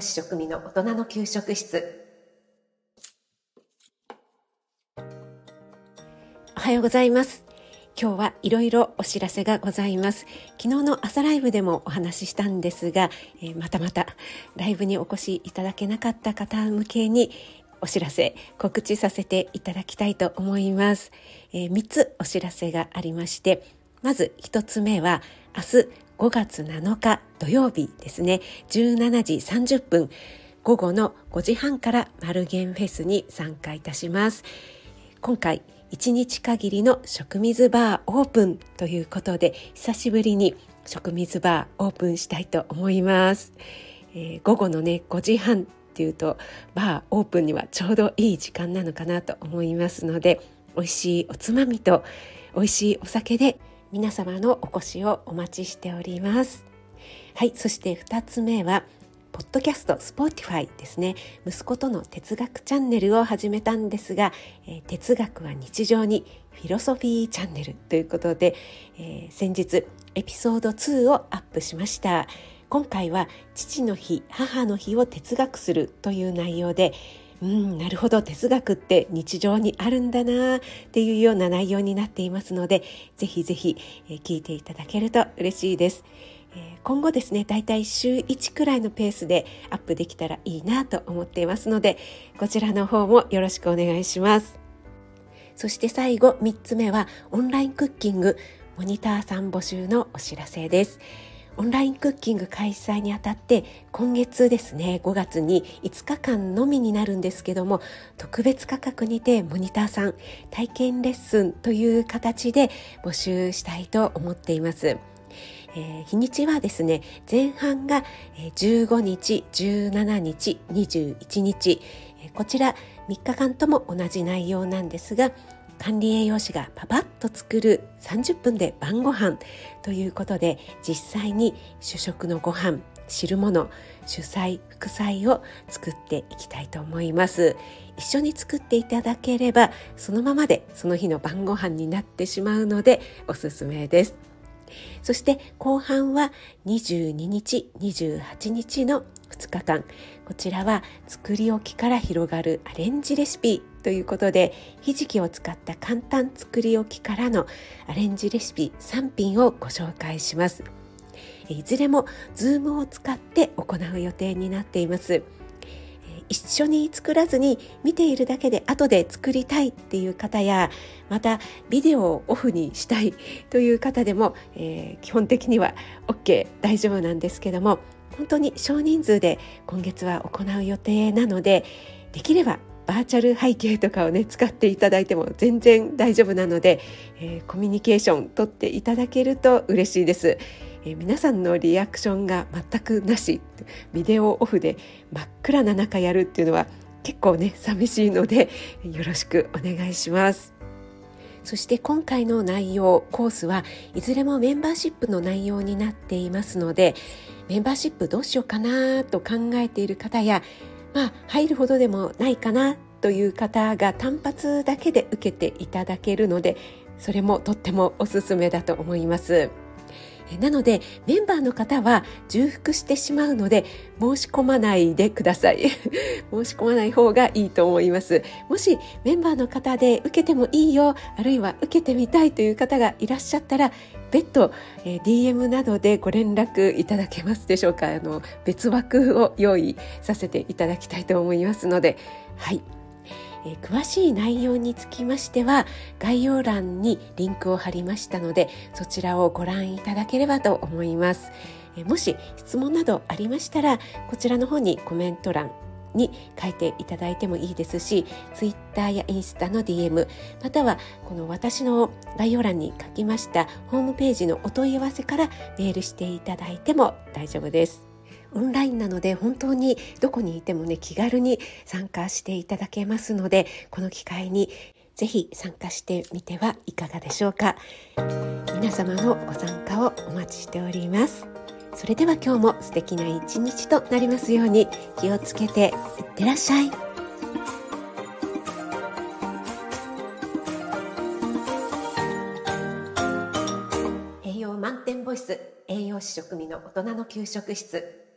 ス栄養士食味の大人の給食室。おはようございます。今日はいろいろお知らせがございます。昨日の朝ライブでもお話ししたんですが、えー、またまたライブにお越しいただけなかった方向けにお知らせ告知させていただきたいと思います、えー、3つお知らせがありましてまず1つ目は明日5月7日土曜日ですね。17時30分午後の5時半からマルゲンフェスに参加いたします。今回1日限りの食水バーオープンということで久しぶりに食水バーオープンしたいと思います、えー、午後のね5時半っていうとバーオープンにはちょうどいい時間なのかなと思いますので美味しいおつまみと美味しいお酒で皆様のお越しをお待ちしておりますはいそして2つ目はポッドキャスト、 Spotify ですね。息子との哲学チャンネルを始めたんですが、えー、哲学は日常にフィロソフィーチャンネルということで、えー、先日エピソード2をアップしました。今回は父の日、母の日を哲学するという内容で、うん、なるほど。哲学って日常にあるんだなっていうような内容になっていますのでぜひぜひ、え、聞いていただけると嬉しいです。今後ですねだいたい週1くらいのペースでアップできたらいいなと思っていますのでこちらの方もよろしくお願いします。そして最後3つ目はオンラインクッキングモニターさん募集のお知らせです。オンラインクッキング開催にあたって今月ですね5月に5日間のみになるんですけども特別価格にてモニターさん体験レッスンという形で募集したいと思っています。えー、日にちはですね前半が15日17日21日。こちら3日間とも同じ内容なんですが管理栄養士がパパッと作る30分で晩ご飯ということで実際に主食のご飯汁物主菜副菜を作っていきたいと思います。一緒に作っていただければそのままでその日の晩ご飯になってしまうのでおすすめです。そして後半は22日28日の2日間。こちらは作り置きから広がるアレンジレシピ。ということでひじきを使った簡単作り置きからのアレンジレシピ3品をご紹介します。いずれも Zoom を使って行う予定になっています。一緒に作らずに見ているだけで後で作りたいっていう方やまたビデオをオフにしたい という方でも、えー、基本的には OK 大丈夫なんですけども本当に少人数で今月は行う予定なのでできればバーチャル背景とかをね使っていただいても全然大丈夫なので、えー、コミュニケーション取っていただけると嬉しいです。えー、皆さんのリアクションが全くなしビデオオフで真っ暗な中やるっていうのは結構ね寂しいので よろしくお願いします。そして今回の内容コースはいずれもメンバーシップの内容になっていますのでメンバーシップどうしようかなと考えている方やまあ入るほどでもないかなという方が単発だけで受けていただけるのでそれもとってもおすすめだと思います。なのでメンバーの方は重複してしまうので申し込まないでください。申し込まない方がいいと思います。もしメンバーの方で受けてもいいよあるいは受けてみたいという方がいらっしゃったら別途、え、DM などでご連絡いただけますでしょうか。あの別枠を用意させていただきたいと思いますので。はい。えー、詳しい内容につきましては概要欄にリンクを貼りましたのでそちらをご覧いただければと思います、えー、もし質問などありましたらこちらの方にコメント欄に書いていただいてもいいですし Twitter やインスタの DM またはこの私の概要欄に書きましたホームページのお問い合わせからメールしていただいても大丈夫です。オンラインなので本当にどこにいてもね気軽に参加していただけますのでこの機会にぜひ参加してみてはいかがでしょうか。皆様のご参加をお待ちしております。それでは今日も素敵な一日となりますように気をつけていってらっしゃい。栄養満点ボイス栄養士食味の大人の給食室。